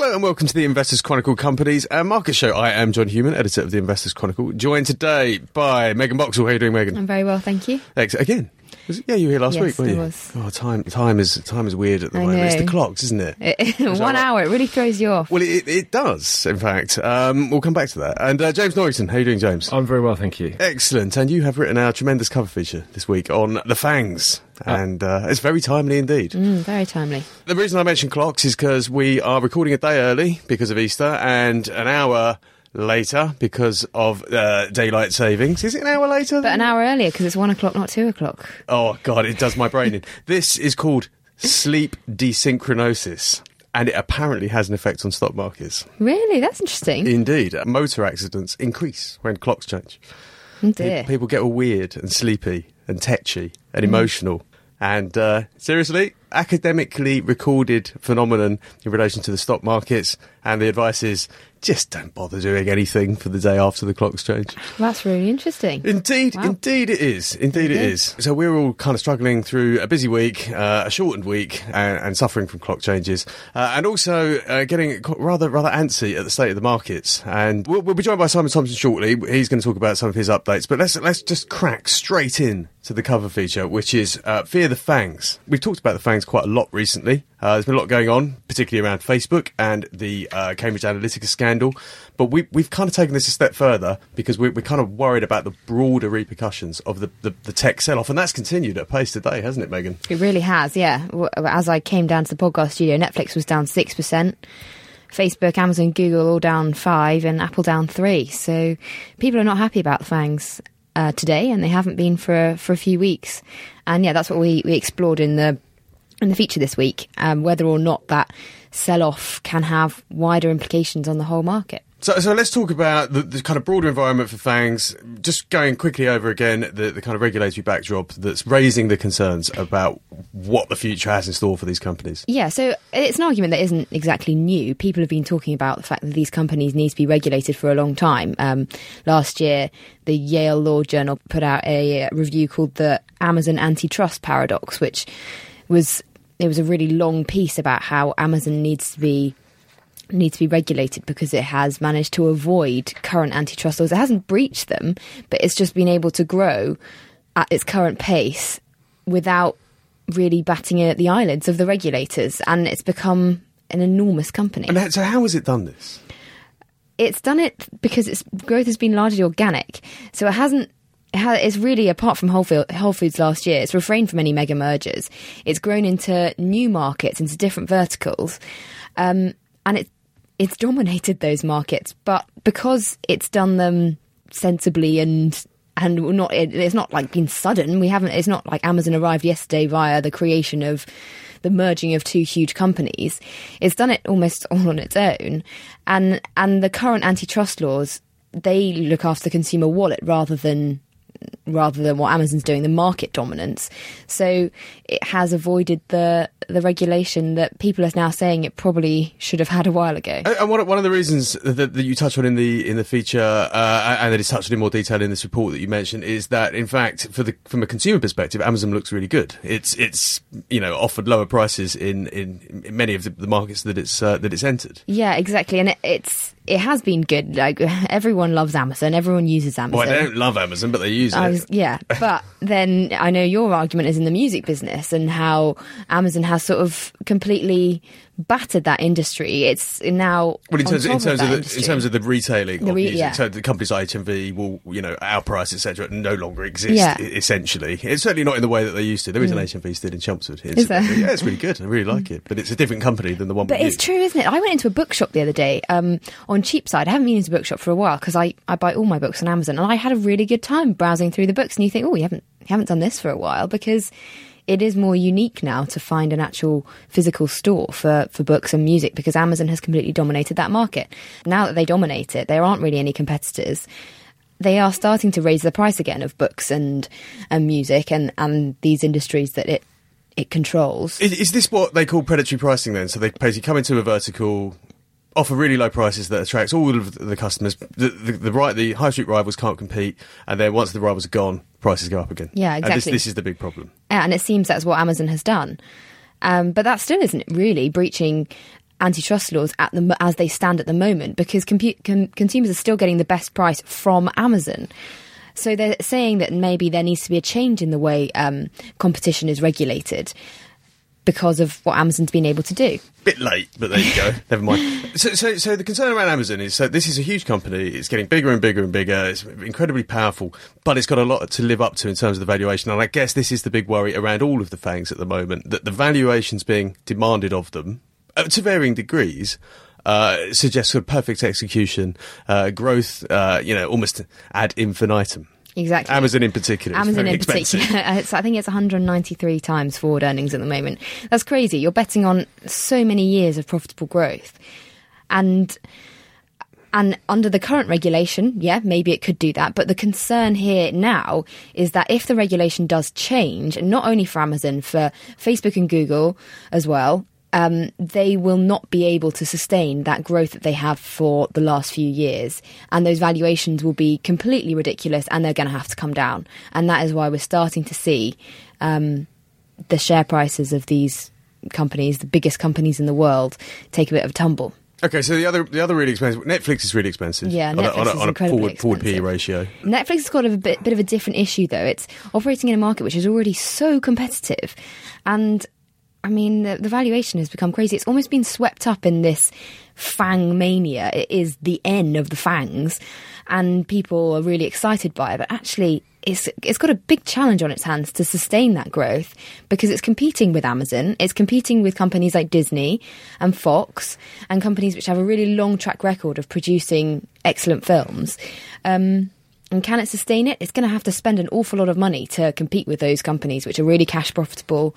Hello and welcome to the Investors Chronicle Companies uh, Market Show. I am John Hughman, editor of the Investors Chronicle, joined today by Megan Boxall. How are you doing, Megan? I'm very well, thank you. Thanks Again? Was yeah, you were here last Yes, week, weren't you? was. Oh, time, time is time is weird at the I moment. It's the clocks, isn't it? One right? hour, it really throws you off. well, it, it does, in fact. Um, we'll come back to that. And uh, James Norrington, how are you doing, James? I'm very well, thank you. Excellent. And you have written our tremendous cover feature this week on the fangs. And uh, it's very timely indeed. Mm, very timely. The reason I mention clocks is because we are recording a day early because of Easter and an hour later because of uh, daylight savings. Is it an hour later? But an hour earlier because it's one o'clock, not two o'clock. Oh, God, it does my brain in. This is called sleep desynchronosis And it apparently has an effect on stock markets. Really? That's interesting. Indeed, motor accidents increase when clocks change. Oh dear. People get all weird and sleepy and tetchy and Mm. emotional. And uh, seriously, academically recorded phenomenon in relation to the stock markets. And the advice is just don't bother doing anything for the day after the clocks change. That's really interesting. Indeed, Wow. indeed it is. Indeed it Okay. is. So we're all kind of struggling through a busy week, uh, a shortened week, and, and suffering from clock changes, uh, and also uh, getting rather rather antsy at the state of the markets. And we'll, we'll be joined by Simon Thompson shortly. He's going to talk about some of his updates. But let's let's just crack straight in to the cover feature, which is uh, Fear the Fangs. We've talked about the Fangs quite a lot recently. Uh, there's been a lot going on, particularly around Facebook and the uh, Cambridge Analytica scandal. But we, we've kind of taken this a step further because we're, we're kind of worried about the broader repercussions of the, the, the tech sell off. And that's continued at pace today, hasn't it, Megan? It really has, yeah. As I came down to the podcast studio, Netflix was down 6%. Facebook, Amazon, Google all down 5 and Apple down 3. So people are not happy about the fangs uh, today and they haven't been for for a few weeks. And yeah, that's what we, we explored in the in the feature this week, um, whether or not that sell-off can have wider implications on the whole market. So, so let's talk about the, the kind of broader environment for FANGs. Just going quickly over again the, the kind of regulatory backdrop that's raising the concerns about what the future has in store for these companies. Yeah, so it's an argument that isn't exactly new. People have been talking about the fact that these companies need to be regulated for a long time. Um, last year, the Yale Law Journal put out a review called the Amazon Antitrust Paradox, which was it was a really long piece about how Amazon needs to be needs to be regulated because it has managed to avoid current antitrust laws. It hasn't breached them, but it's just been able to grow at its current pace without really batting it at the eyelids of the regulators, and it's become an enormous company. And so, how has it done this? It's done it because its growth has been largely organic, so it hasn't. It It's really apart from Whole, Foods last year. It's refrained from any mega mergers. It's grown into new markets, into different verticals, um, and it's it's dominated those markets. But because it's done them sensibly and and not it, it's not like been sudden. We haven't. It's not like Amazon arrived yesterday via the creation of the merging of two huge companies. It's done it almost all on its own, and and the current antitrust laws they look after the consumer wallet rather than rather than what Amazon's doing, the market dominance. So it has avoided the the regulation that people are now saying it probably should have had a while ago. And and one, of- one of the reasons that, that you touch on in the in the feature, uh, and that is touched on in more detail in this report that you mentioned, is that in fact, for the from a consumer perspective, Amazon looks really good. It's it's you know offered lower prices in in, in many of the, the markets that it's uh, that it's entered. Yeah, exactly, and it, it's it has been good. Like everyone loves Amazon, everyone uses Amazon. Well, I don't love Amazon, but they use I it. was, yeah, but then I know your argument is in the music business and how Amazon has sort of completely battered that industry. It's now Well, in terms, in terms that of the, in terms of the retailing The of re- music, yeah. so the companies like HMV will, you know, our price, etc., no longer exist. Yeah. Mm. essentially, it's certainly not in the way that they used to. There is an HMV still in Chelmsford. Is there? Yeah, it's really good. I really like it, but it's a different company than the one. But it's you. true, isn't it? I went into a bookshop the other day um, on Cheapside. I haven't been into a bookshop for a while because I, I buy all my books on Amazon, and I had a really good time browsing through the books. And you think, oh, you haven't you haven't done this for a while because it is more unique now to find an actual physical store for, for books and music because Amazon has completely dominated that market. Now that they dominate it, there aren't really any competitors. They are starting to raise the price again of books and and music and, and these industries that it it controls. Is, is this what they call predatory pricing then? So they basically come into a vertical, offer really low prices that attracts all of the customers. The, the, the right, the high street rivals can't compete, and then once the rivals are gone, prices go up again. Yeah, And this, exactly. this is the big problem. And it seems that's what Amazon has done. Um, but that still isn't really breaching antitrust laws at the as they stand at the moment because com- consumers are still getting the best price from Amazon. So they're saying that maybe there needs to be a change in the way um, competition is regulated because of what Amazon's been able to do. Bit late, but there you go. Never mind. So, so, so the concern around Amazon is so this is a huge company. It's getting bigger and bigger and bigger. It's incredibly powerful, but it's got a lot to live up to in terms of the valuation. And I guess this is the big worry around all of the fangs at the moment that the valuations being demanded of them uh, to varying degrees. Uh, suggests sort of perfect execution, uh, growth, uh, you know, almost ad infinitum. Exactly. Amazon in particular. Amazon in expensive. particular. I think it's 193 times forward earnings at the moment. That's crazy. You're betting on so many years of profitable growth. And and under the current regulation, yeah, maybe it could do that. But the concern here now is that if the regulation does change, and not only for Amazon, for Facebook and Google as well, um, they will not be able to sustain that growth that they have for the last few years. And those valuations will be completely ridiculous and they're going to have to come down. And that is why we're starting to see um, the share prices of these companies, the biggest companies in the world, take a bit of a tumble. Okay, so the other the other really expensive Netflix is really expensive. Yeah, on a, Netflix on a, is on a forward forward PE ratio. Netflix has got a bit, bit of a different issue, though. It's operating in a market which is already so competitive. And I mean, the, the valuation has become crazy. It's almost been swept up in this fang mania. It is the end of the fangs, and people are really excited by it. But actually, it's it's got a big challenge on its hands to sustain that growth because it's competing with Amazon, it's competing with companies like Disney and Fox, and companies which have a really long track record of producing excellent films. Um, and can it sustain it? It's going to have to spend an awful lot of money to compete with those companies, which are really cash profitable.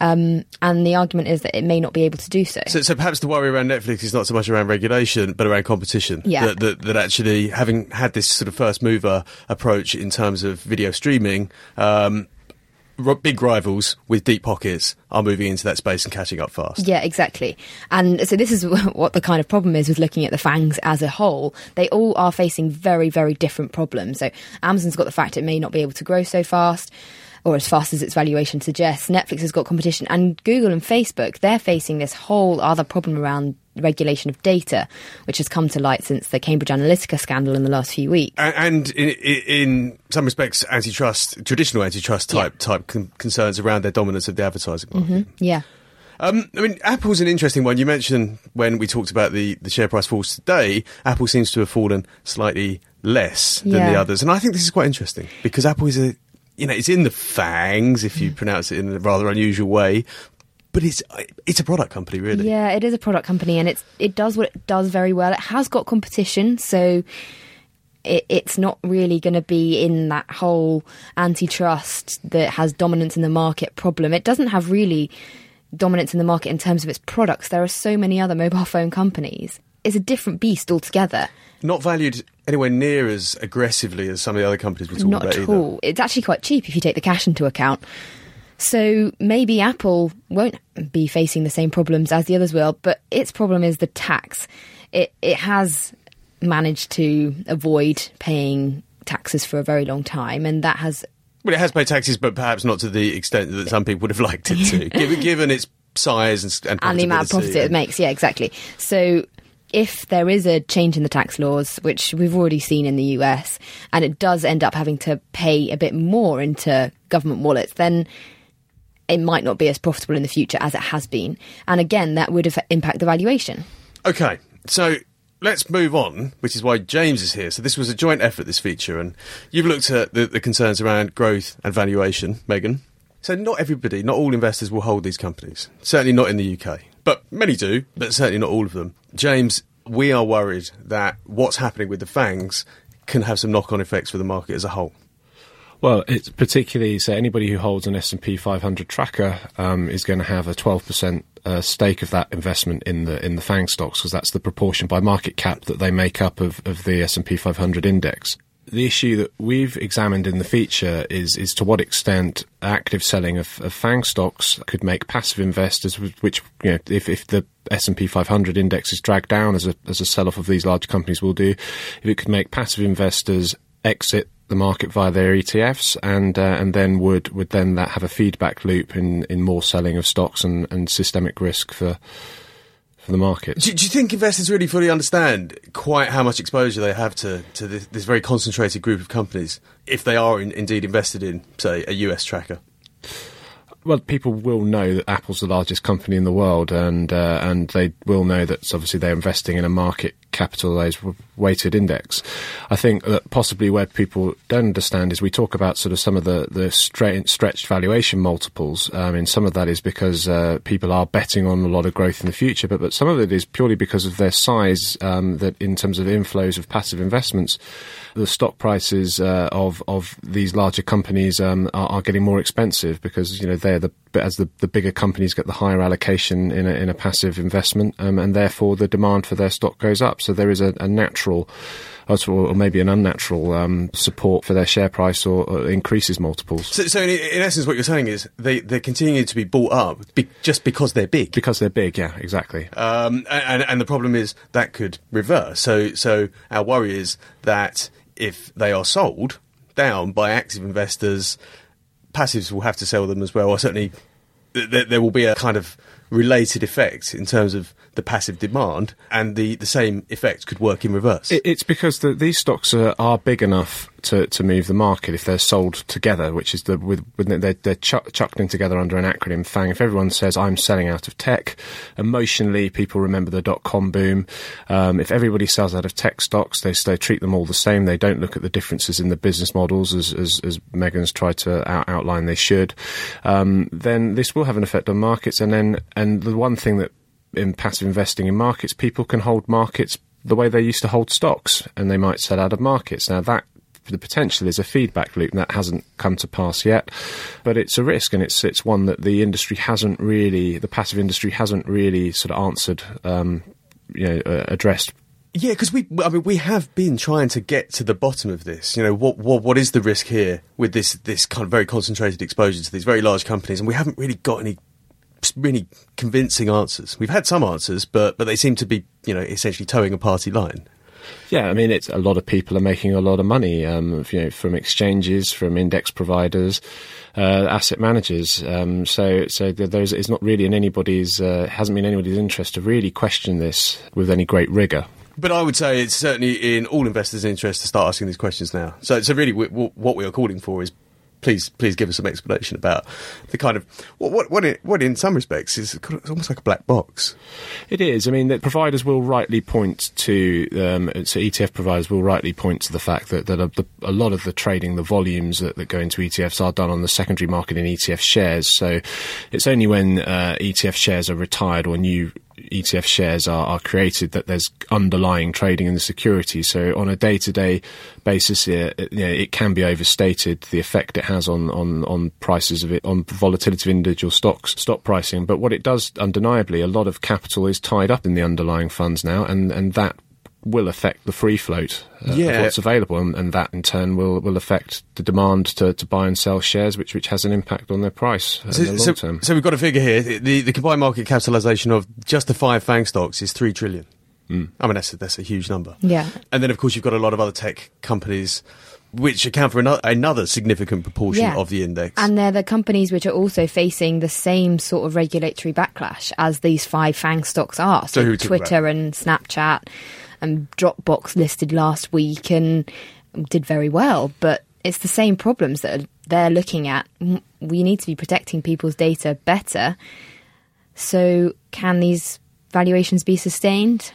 Um, and the argument is that it may not be able to do so. So, so perhaps the worry around Netflix is not so much around regulation, but around competition. Yeah. That, that, that actually, having had this sort of first mover approach in terms of video streaming, um, r- big rivals with deep pockets are moving into that space and catching up fast. Yeah, exactly. And so this is what the kind of problem is with looking at the fangs as a whole. They all are facing very, very different problems. So Amazon's got the fact it may not be able to grow so fast. Or as fast as its valuation suggests. Netflix has got competition, and Google and Facebook, they're facing this whole other problem around regulation of data, which has come to light since the Cambridge Analytica scandal in the last few weeks. And, in, in some respects, antitrust, traditional antitrust type Yeah. type con- concerns around their dominance of the advertising market. Yeah. Um, I mean, Apple's an interesting one. You mentioned when we talked about the, the share price falls today, Apple seems to have fallen slightly less than the others. And I think this is quite interesting because Apple is a, you know, it's in the fangs, if Mm. you pronounce it in a rather unusual way, but it's, it's a product company, really. Yeah, it is a product company, and it's it does what it does very well. It has got competition, so it, it's not really going to be in that whole antitrust that has dominance in the market problem. It doesn't have really dominance in the market in terms of its products. There are so many other mobile phone companies. It's a different beast altogether. Not valued anywhere near as aggressively as some of the other companies we're talking Not about at either. all. It's actually quite cheap if you take the cash into account. So maybe Apple won't be facing the same problems as the others will, but its problem is the tax. It it has managed to avoid paying taxes for a very long time, and that has Well, it has paid taxes, but perhaps not to the extent that some people would have liked it to, given, given its size and, and, and the amount of profit it makes. Yeah, exactly. So if there is a change in the tax laws, which we've already seen in the US, and it does end up having to pay a bit more into government wallets, then it might not be as profitable in the future as it has been. And again, that would have impact the valuation. Okay, so let's move on, which is why James is here. So this was a joint effort, this feature, and you've looked at the, the concerns around growth and valuation, Megan. So not everybody, not all investors will hold these companies. Certainly not in the UK, but many do, but certainly not all of them. James, we are worried that what's happening with the fangs can have some knock-on effects for the market as a whole. Well, it's particularly so anybody who holds an S and P 500 tracker um, is going to have a 12% uh, stake of that investment in the in the Fang stocks because that's the proportion by market cap that they make up of, of the S and P 500 index. The issue that we've examined in the feature is is to what extent active selling of, of Fang stocks could make passive investors, which you know, if, if the S and P 500 index is dragged down as a as a sell off of these large companies will do, if it could make passive investors exit the market via their ETFs, and uh, and then would would then that have a feedback loop in, in more selling of stocks and, and systemic risk for for the market. Do, do, you think investors really fully understand quite how much exposure they have to, to this, this very concentrated group of companies if they are in, indeed invested in, say, a US tracker? Well, people will know that Apple's the largest company in the world, and uh, and they will know that obviously they're investing in a market capitalized weighted index. I think that possibly where people don't understand is we talk about sort of some of the the stre- stretched valuation multiples. I mean, some of that is because uh, people are betting on a lot of growth in the future, but but some of it is purely because of their size. Um, that in terms of inflows of passive investments the stock prices uh, of of these larger companies um, are, are, getting more expensive because you know the as the, the bigger companies get the higher allocation in a, in a passive investment, um, and therefore the demand for their stock goes up. So there is a, a natural or maybe an unnatural um, support for their share price or, or increases multiples. So, so in, in, essence, what you're saying is they, they continue to be bought up be, just because they're big. Because they're big, yeah, exactly. Um, and, and the problem is that could reverse. So, so our worry is that if they are sold down by active investors, passives will have to sell them as well, or certainly th- there will be a kind of related effect in terms of the passive demand, and the, the same effect could work in reverse. It, it's because the, these stocks are, are big enough to, to move the market if they're sold together, which is the with, with they're, they're chuck, chucked in together under an acronym FANG. If everyone says I'm selling out of tech, emotionally people remember the dot com boom. Um, if everybody sells out of tech stocks, they, they treat them all the same. They don't look at the differences in the business models as as, as Megan's tried to out, outline they should. Um, then this will have an effect on markets, and then and the one thing that in passive investing in markets, people can hold markets the way they used to hold stocks, and they might sell out of markets. Now that the potential is a feedback loop, and that hasn't come to pass yet. But it's a risk, and it's it's one that the industry hasn't really, the passive industry hasn't really sort of answered, um, you know, uh, addressed yeah, because we, I mean, we have been trying to get to the bottom of this. You know, what, what, what is the risk here with this, this kind of very concentrated exposure to these very large companies, and we haven't really got any really convincing answers. We've had some answers, but but they seem to be you know essentially towing a party line. Yeah, I mean, it's a lot of people are making a lot of money, um, you know, from exchanges, from index providers, uh, asset managers. Um, so, so there's it's not really in anybody's uh, hasn't been anybody's interest to really question this with any great rigor. But I would say it's certainly in all investors' interest to start asking these questions now. So, so really, we, what we are calling for is please please give us some explanation about the kind of what what what, it, what in some respects is almost like a black box. It is. I mean, the providers will rightly point to um, so ETF providers will rightly point to the fact that that a, the, a lot of the trading, the volumes that, that, go into ETFs are done on the secondary market in ETF shares. So it's only when uh, ETF shares are retired or new ETF shares are, are, created that there's underlying trading in the security. So on a day-to-day basis, it, you know, it can be overstated the effect it has on, on, on prices of it, on volatility of individual stocks, stock pricing. But what it does, undeniably, a lot of capital is tied up in the underlying funds now, and, and that will affect the free float uh, yeah. of what's available, and, and, that in turn will, will affect the demand to, to buy and sell shares, which which has an impact on their price so, in the long so, term. So we've got a figure here: the the combined market capitalisation of just the five Fang stocks is three trillion. Mm. I mean, that's a, that's a huge number. Yeah. And then, of course, you've got a lot of other tech companies which account for another, another significant proportion yeah. of the index. And they're the companies which are also facing the same sort of regulatory backlash as these five FANG stocks are. So, so Twitter and Snapchat and Dropbox listed last week and did very well. But it's the same problems that they're looking at. We need to be protecting people's data better. So, can these valuations be sustained?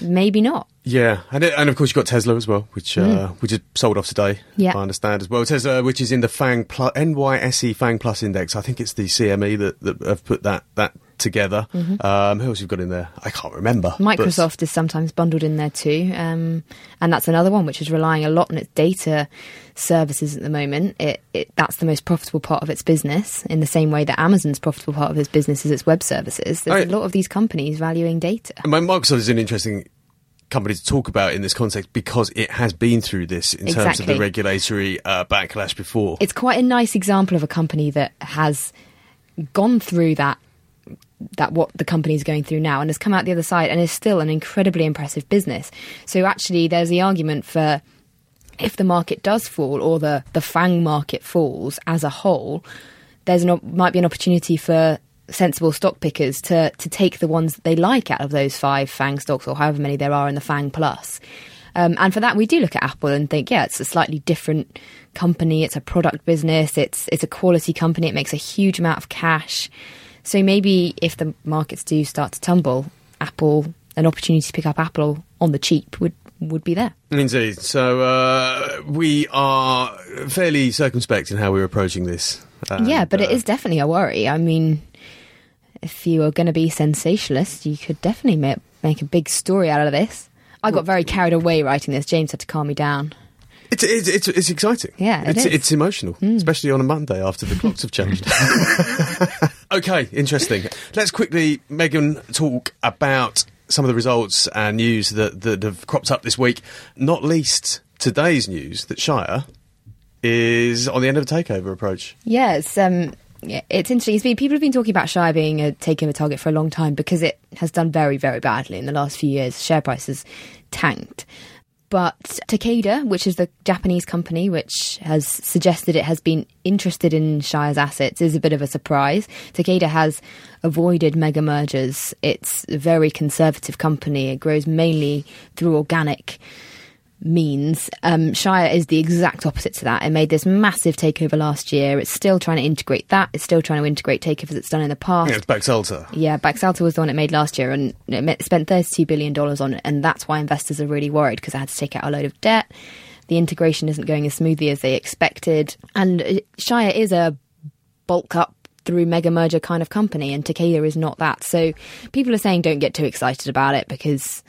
Maybe not. Yeah, and and of course you've got Tesla as well, which uh, mm. uh, which is sold off today. Yeah, I understand as well. Tesla, which is in the Fang Plus, NYSE Fang Plus index. I think it's the CME that, that have put that that together. Mm-hmm. Um, who else you've got in there? I can't remember. Microsoft but... is sometimes bundled in there too, um, and that's another one which is relying a lot on its data services at the moment. It, it, that's the most profitable part of its business, in the same way that Amazon's profitable part of its business is its web services. There's I, a lot of these companies valuing data. Microsoft is an interesting company to talk about in this context because it has been through this in exactly. terms of the regulatory uh, backlash before. It's quite a nice example of a company that has gone through that that what the company is going through now and has come out the other side and is still an incredibly impressive business. So actually, there's the argument for if the market does fall or the the Fang market falls as a whole, there's an might be an opportunity for sensible stock pickers to to take the ones that they like out of those five Fang stocks or however many there are in the Fang Plus. Um, and for that, we do look at Apple and think, yeah, it's a slightly different company. It's a product business. It's it's a quality company. It makes a huge amount of cash. So maybe if the markets do start to tumble, Apple an opportunity to pick up Apple on the cheap would would be there. Indeed. So uh, we are fairly circumspect in how we're approaching this. And, yeah, but uh, it is definitely a worry. I mean, if you are going to be sensationalist, you could definitely make, make a big story out of this. I got very carried away writing this. James had to calm me down. It's it's it's, it's exciting. Yeah, it it's is. it's emotional, mm. especially on a Monday after the clocks have changed. okay, interesting. Let's quickly, Megan, talk about some of the results and news that that have cropped up this week. Not least today's news that Shire is on the end of a takeover approach. Yes, um, yeah, it's interesting. It's been, people have been talking about Shire being a takeover target for a long time because it has done very, very badly in the last few years. Share prices tanked. But Takeda, which is the Japanese company which has suggested it has been interested in Shire's assets, is a bit of a surprise. Takeda has avoided mega mergers. It's a very conservative company. It grows mainly through organic means. Um, Shire is the exact opposite to that. It made this massive takeover last year. It's still trying to integrate that. It's still trying to integrate takeovers it's done in the past. Yeah, it's Baxalta. Yeah, Baxalta was the one it made last year, and it spent $32 billion on it, and that's why investors are really worried because it had to take out a load of debt. The integration isn't going as smoothly as they expected. And uh, Shire is a bulk up through mega merger kind of company, and Takeda is not that. So people are saying don't get too excited about it because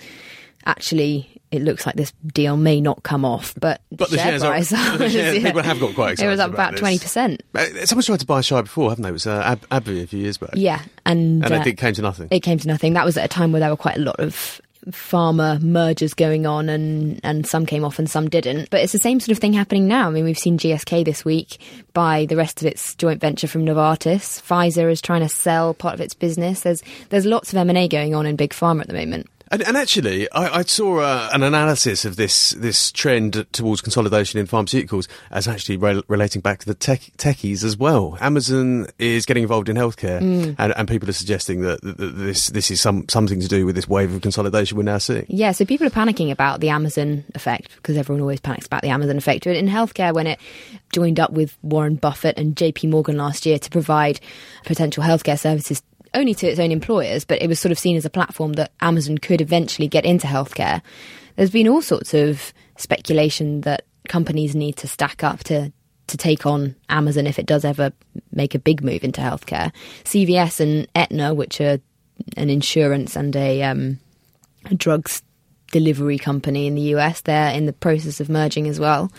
actually it looks like this deal may not come off, but, but the, the share price, are, the shares, yeah. people have got quite excited. It was up about twenty percent. Uh, someone's tried to buy a share before, haven't they? It was uh, Ab- AbbVie a few years back. Yeah, and and uh, I think it came to nothing. It came to nothing. That was at a time where there were quite a lot of pharma mergers going on and and some came off and some didn't but it's the same sort of thing happening now i mean we've seen gsk this week buy the rest of its joint venture from novartis pfizer is trying to sell part of its business there's there's lots of m&a going on in big pharma at the moment and, and actually, I, I saw uh, an analysis of this this trend towards consolidation in pharmaceuticals as actually re- relating back to the tech, techies as well. Amazon is getting involved in healthcare, mm. and, and, people are suggesting that, that, this this is some something to do with this wave of consolidation we're now seeing. Yeah, so people are panicking about the Amazon effect because everyone always panics about the Amazon effect. But in healthcare, when it joined up with Warren Buffett and J.P. Morgan last year to provide potential healthcare services only to its own employers, but it was sort of seen as a platform that Amazon could eventually get into healthcare. There's been all sorts of speculation that companies need to stack up to to take on Amazon if it does ever make a big move into healthcare. CVS and Aetna, which are an insurance and a, um, a drugs delivery company in the US, they're in the process of merging as well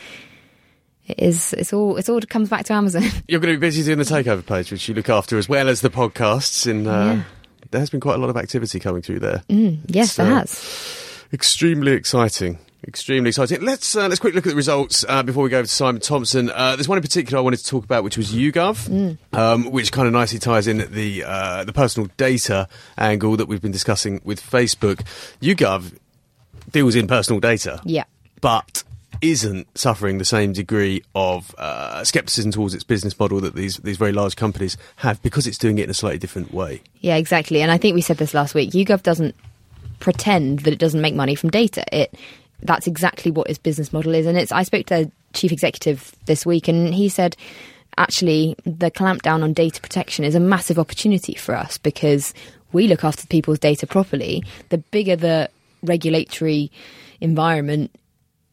it is it's all it's all comes back to Amazon. You're going to be busy doing the takeover page, which you look after as well as the podcasts. In uh, yeah. there has been quite a lot of activity coming through there. Mm, yes, so, there has. Extremely exciting. Extremely exciting. Let's uh, let's quick look at the results uh, before we go over to Simon Thompson. Uh, there's one in particular I wanted to talk about, which was YouGov, mm. um, which kind of nicely ties in the uh, the personal data angle that we've been discussing with Facebook. YouGov deals in personal data, yeah, but isn't suffering the same degree of uh, skepticism towards its business model that these these very large companies have because it's doing it in a slightly different way. Yeah, exactly. And I think we said this last week. YouGov doesn't pretend that it doesn't make money from data. It that's exactly what its business model is. And it's I spoke to the chief executive this week, and he said actually the clampdown on data protection is a massive opportunity for us because we look after people's data properly. The bigger the regulatory environment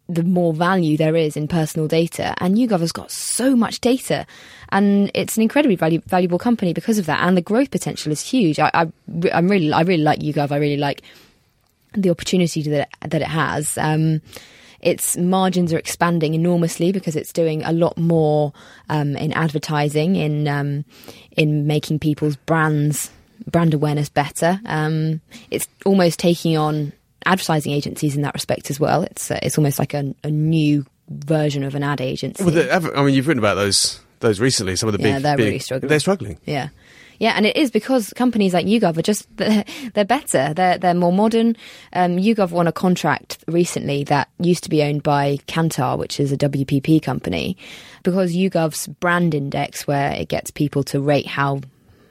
the more value there is in personal data. And YouGov has got so much data, and it's an incredibly valu- valuable company because of that. And the growth potential is huge. I, I, am really, I really like YouGov. I really like the opportunity that that it has. Um, its margins are expanding enormously because it's doing a lot more um, in advertising, in um, in making people's brands brand awareness better. Um, it's almost taking on advertising agencies in that respect as well. It's uh, it's almost like a, a, new version of an ad agency. Well, the, I mean, you've written about those those recently. Some of the yeah, big, they're big, really struggling. They're struggling. Yeah. Yeah, and it is because companies like YouGov are just they're, they're better. They're they're more modern. Um, YouGov won a contract recently that used to be owned by Kantar, which is a WPP company, because YouGov's brand index, where it gets people to rate how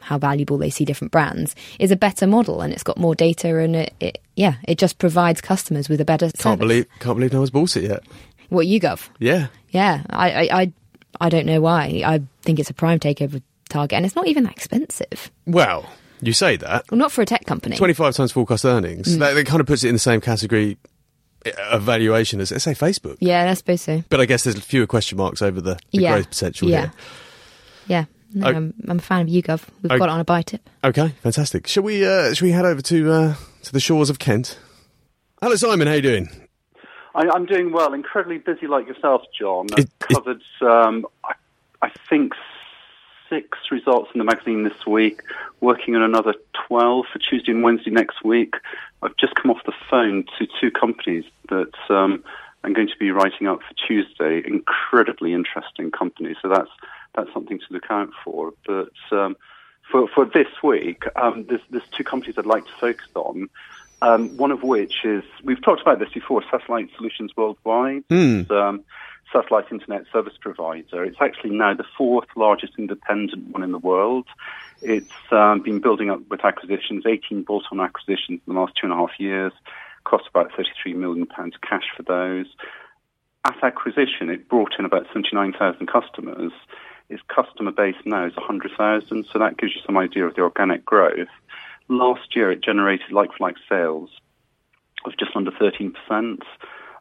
how valuable they see different brands is a better model and it's got more data and it, it yeah it just provides customers with a better Can't service. believe can't believe no one's bought it yet. what YouGov Yeah. yeah I, I I I don't know why I think it's a prime takeover target and it's not even that expensive Well, you say that. well not for a tech company 25 times forecast earnings. Mm. That, that kind of puts it in the same category of valuation as, say, Facebook. yeah I suppose so But I guess there's fewer question marks over the, the yeah growth potential yeah here. yeah no, Oh. I'm, I'm a fan of YouGov we've Oh. got it on a buy tip Okay, fantastic. Shall we? Uh, shall we head over to uh, to the shores of Kent? Hello, Simon. How you doing? I, I'm doing well. Incredibly busy, like yourself, John. I've It- it- covered, um, I, I think, six results in the magazine this week. Working on another twelve for Tuesday and Wednesday next week. I've just come off the phone to two companies that um, I'm going to be writing up for Tuesday. Incredibly interesting companies. So that's that's something to look out for. But um, for for this week, um, there's there's two companies I'd like to focus on. Um, one of which is we've talked about this before, Satellite Solutions Worldwide, It's, um, satellite internet service provider. It's actually now the fourth largest independent one in the world. It's um, been building up with acquisitions, 18 bolt-on acquisitions in the last two and a half years. Cost about 33 million pounds cash for those. At acquisition, it brought in about 79,000 customers. Its customer base now is 100,000, so that gives you some idea of the organic growth. Last year, it generated like-for-like sales of just under 13%.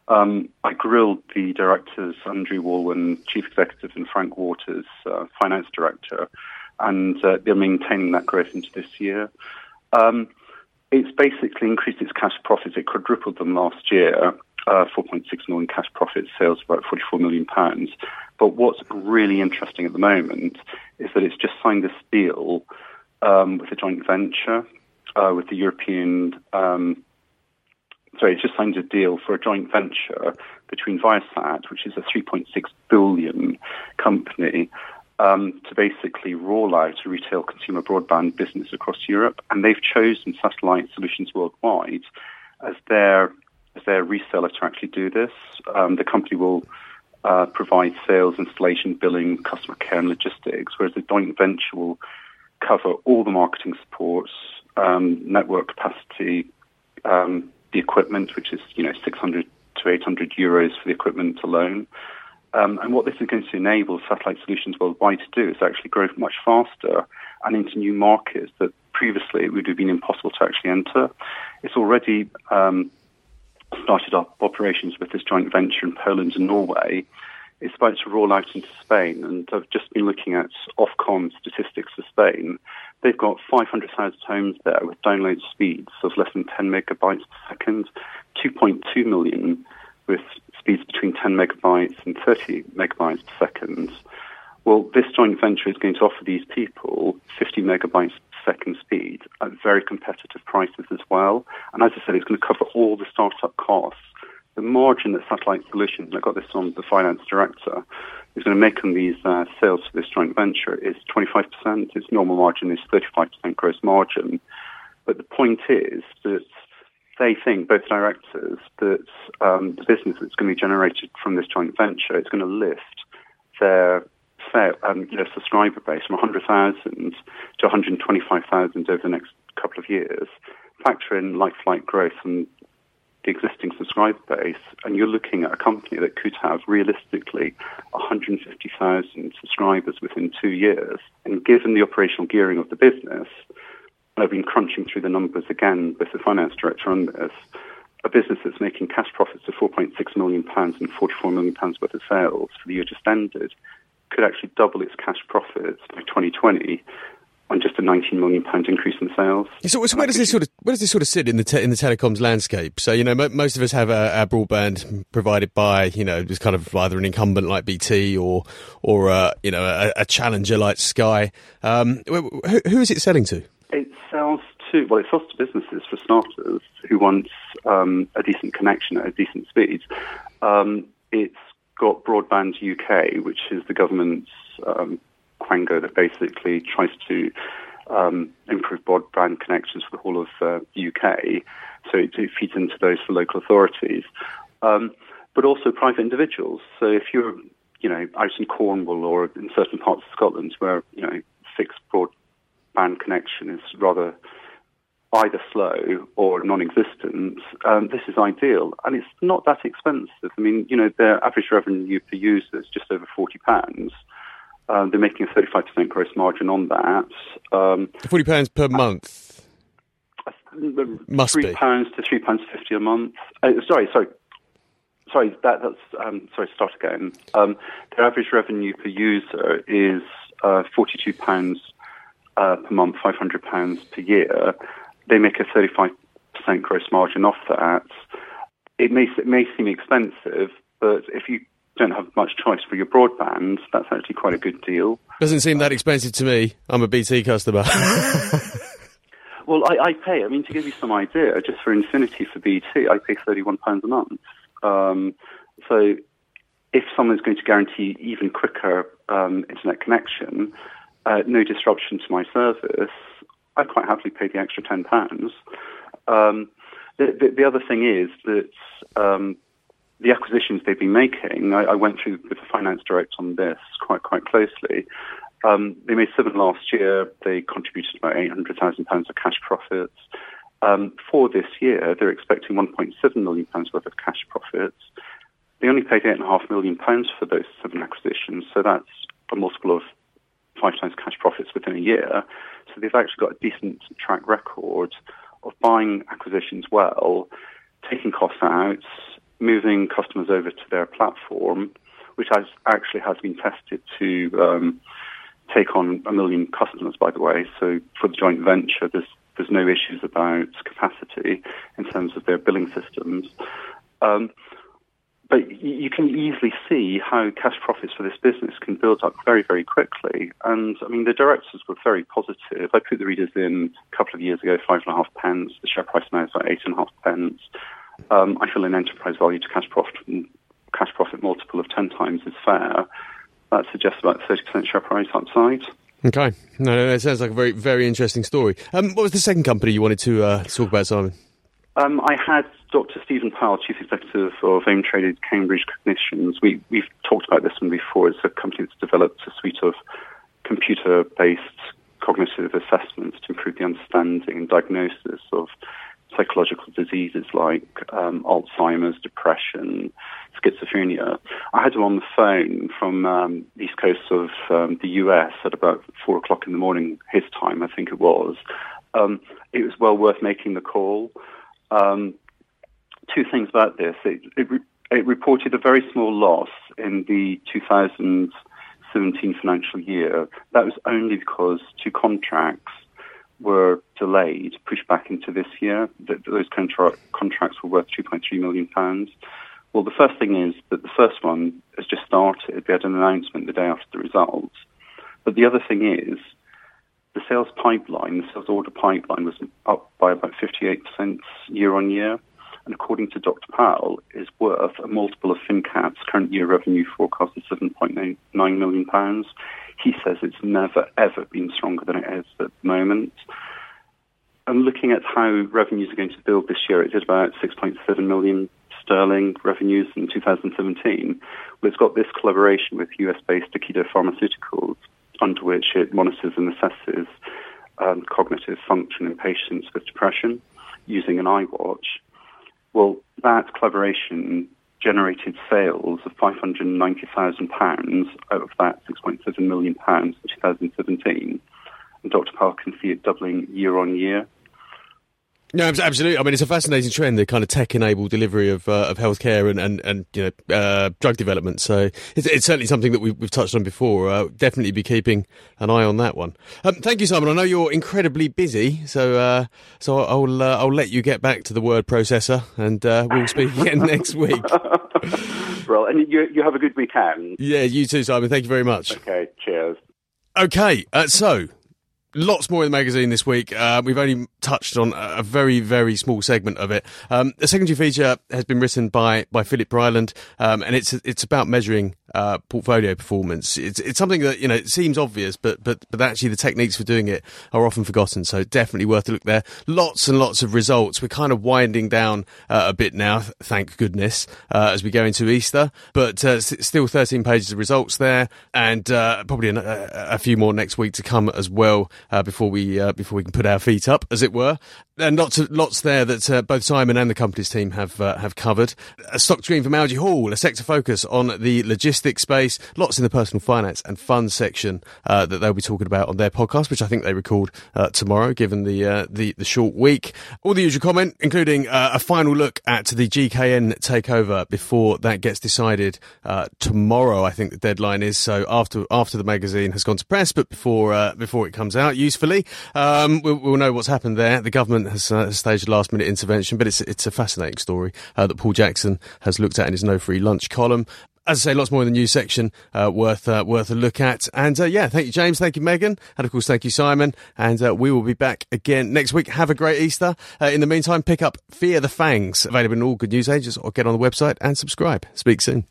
Um, I grilled the directors, Andrew Walwyn, Chief Executive, and Frank Waters, uh, Finance Director, and uh, they're maintaining that growth into this year. Um, it's basically increased its cash profits. It quadrupled them last year, uh, 4.6 million cash profits, sales about 44 million pounds. But what's really interesting at the moment is that it's just signed this deal um, with a joint venture uh, with the European. Um, sorry, it's just signed a deal for a joint venture between Viasat, which is a 3.6 billion company, um, to basically roll out a retail consumer broadband business across Europe, and they've chosen Satellite Solutions Worldwide as their as their reseller to actually do this. Um, the company will uh, provide sales, installation, billing, customer care, and logistics, whereas the joint venture will cover all the marketing supports, um, network capacity, um, the equipment, which is you know 600 to 800 euros for the equipment alone. Um, and what this is going to enable Satellite Solutions Worldwide to do is actually grow much faster and into new markets that previously it would have been impossible to actually enter. It's already um, started up operations with this joint venture in Poland and Norway. It's about to roll out into Spain, and I've just been looking at Ofcom statistics for Spain. They've got 500,000 homes there with download speeds of less than 10 megabytes per second, 2.2 million with speeds between 10 megabytes and 30 megabytes per second. Well, this joint venture is going to offer these people 50 megabytes per very competitive prices as well. And as I said, it's going to cover all the startup costs. The margin that Satellite Solutions, I got this from the finance director, is going to make on these uh, sales for this joint venture is 25%. Its normal margin is 35% gross margin. But the point is that they think, both directors, that um, the business that's going to be generated from this joint venture is going to lift their um, their subscriber base from 100,000 to 125,000 over the next couple of years. Factor in like-for-like growth and the existing subscriber base, and you're looking at a company that could have realistically 150,000 subscribers within two years. And given the operational gearing of the business, I've been crunching through the numbers again with the finance director on this. A business that's making cash profits of 4.6 million pounds and 44 million pounds worth of sales for the year just ended could actually double its cash profits by 2020 on just a 19 million pound increase in sales. So, so where does this sort of where does this sort of sit in the te- in the telecoms landscape? So you know, mo- most of us have our, our broadband provided by you know just kind of either an incumbent like BT or or uh, you know a, a challenger like Sky. Um, who, who is it selling to? It sells to well, it sells to businesses for starters who want um, a decent connection at a decent speed. Um, it's got Broadband UK, which is the government's um, quango that basically tries to um, improve broadband connections for the whole of uh, the UK. So it, it, feeds into those for local authorities, um, but also private individuals. So if you're, you know, out in Cornwall or in certain parts of Scotland where you know fixed broadband connection is rather either slow or non-existent, um, this is ideal, and it's not that expensive. I mean, you know, their average revenue per user is just over forty pounds. Um, they're making a thirty-five percent gross margin on that. Um, Forty pounds per month. Must three be. pounds to three pounds fifty a month. Uh, sorry, sorry, sorry. That, that's um, sorry. Start again. Um, their average revenue per user is uh, forty-two pounds uh, per month, five hundred pounds per year. They make a thirty-five percent gross margin off that. It may it may seem expensive, but if you don't have much choice for your broadband, that's actually quite a good deal. Doesn't seem that expensive to me. I'm a BT customer. Well, I, I pay. I mean, to give you some idea, just for Infinity for BT, I pay thirty-one pounds a month. Um, so, if someone's going to guarantee even quicker um, internet connection, uh, no disruption to my service, I'd quite happily pay the extra ten pounds. Um, the, the, the other thing is that um, the acquisitions they've been making, I, I went through with the finance director on this quite quite closely. Um, they made seven last year. They contributed about eight hundred thousand pounds of cash profits. Um, for this year, they're expecting one point seven million pounds worth of cash profits. They only paid eight and a half million pounds for those seven acquisitions, so that's a multiple of five times cash profits within a year. So they've actually got a decent track record of buying acquisitions well, taking costs out, moving customers over to their platform, which has actually has been tested to um, take on a million customers, by the way. So for the joint venture, there's there's no issues about capacity in terms of their billing systems. Um, but you can easily see how cash profits for this business can build up very, very quickly. And I mean, the directors were very positive. I put the readers in a couple of years ago, five and a half pence. The share price now is about eight and a half pence. Um, I feel an enterprise value to cash profit, cash profit multiple of ten times is fair. That suggests about thirty percent share price upside. okay. No, no, that sounds like a very, very interesting story. Um, what was the second company you wanted to uh, talk about, Simon? Um, I had Dr. Stephen Powell, Chief Executive of AIM Traded Cambridge Cognitions. We, we've talked about this one before. It's a company that's developed a suite of computer-based cognitive assessments to improve the understanding and diagnosis of psychological diseases like um, Alzheimer's, depression, schizophrenia. I had him on the phone from um, the east coast of um, the US at about four o'clock in the morning, his time, I think it was. Um, it was well worth making the call. Um, two things about this. It, it, it reported a very small loss in the 2017 financial year. That was only because two contracts were delayed, pushed back into this year. Th- those contra- contracts were worth 2.3 million pounds. Well, the first thing is that the first one has just started. We had an announcement the day after the results. But the other thing is the sales pipeline, the sales order pipeline was up by about 58% year on year. And according to Dr. Powell, is worth a multiple of finnCap's current year revenue forecast of 7.9 million pounds. He says it's never ever been stronger than it is at the moment. And looking at how revenues are going to build this year, it did about 6.7 million sterling revenues in 2017. Well, it's got this collaboration with US-based Takeda Pharmaceuticals, under which it monitors and assesses um, cognitive function in patients with depression using an iWatch. Well, that collaboration generated sales of £590,000 out of that £6.7 million in 2017. And Dr. Can see it doubling year on year. No, abs- absolutely. I mean, it's a fascinating trend, the kind of tech-enabled delivery of uh, of healthcare and, and, and you know uh, drug development. So it's, it's certainly something that we've, we've touched on before. Uh, definitely be keeping an eye on that one. Um, thank you, Simon. I know you're incredibly busy, so uh, so I'll uh, I'll let you get back to the word processor, and uh, we'll speak again next week. Well, and you, you have a good weekend. Yeah, you too, Simon. Thank you very much. Okay, cheers. Okay, uh, so lots more in the magazine this week. Uh, we've only touched on a very, very small segment of it. Um, the secondary feature has been written by by Philip Bryland, um, and it's it's about measuring uh, portfolio performance. It's it's something that you know it seems obvious, but but but actually the techniques for doing it are often forgotten. So definitely worth a look there. Lots and lots of results. We're kind of winding down uh, a bit now, thank goodness, uh, as we go into Easter. But uh, s- still 13 pages of results there, and uh, probably an, a, a few more next week to come as well uh, before we before we can put our feet up, as it were. And lots of lots there that uh, both Simon and the company's team have uh, have covered. A stock screen from Algy Hall, a sector focus on the logistics space. Lots in the personal finance and funds section uh, that they'll be talking about on their podcast, which I think they record uh, tomorrow, given the, uh, the the short week. All the usual comment, including uh, a final look at the GKN takeover before that gets decided uh, tomorrow. I think the deadline is so after after the magazine has gone to press, but before uh, before it comes out. Usefully, um, we'll, we'll know what's happened there. The government has uh, staged a last minute intervention, but it's it's a fascinating story uh, that Paul Jackson has looked at in his No Free Lunch column. As I say, lots more in the news section uh, worth uh, worth a look at. And uh, yeah, thank you, James. Thank you, Megan. And of course, thank you, Simon. And we will be back again next week. Have a great Easter. In the meantime, pick up Fear the Fangs, available in all good news agents, or get on the website and subscribe. Speak soon.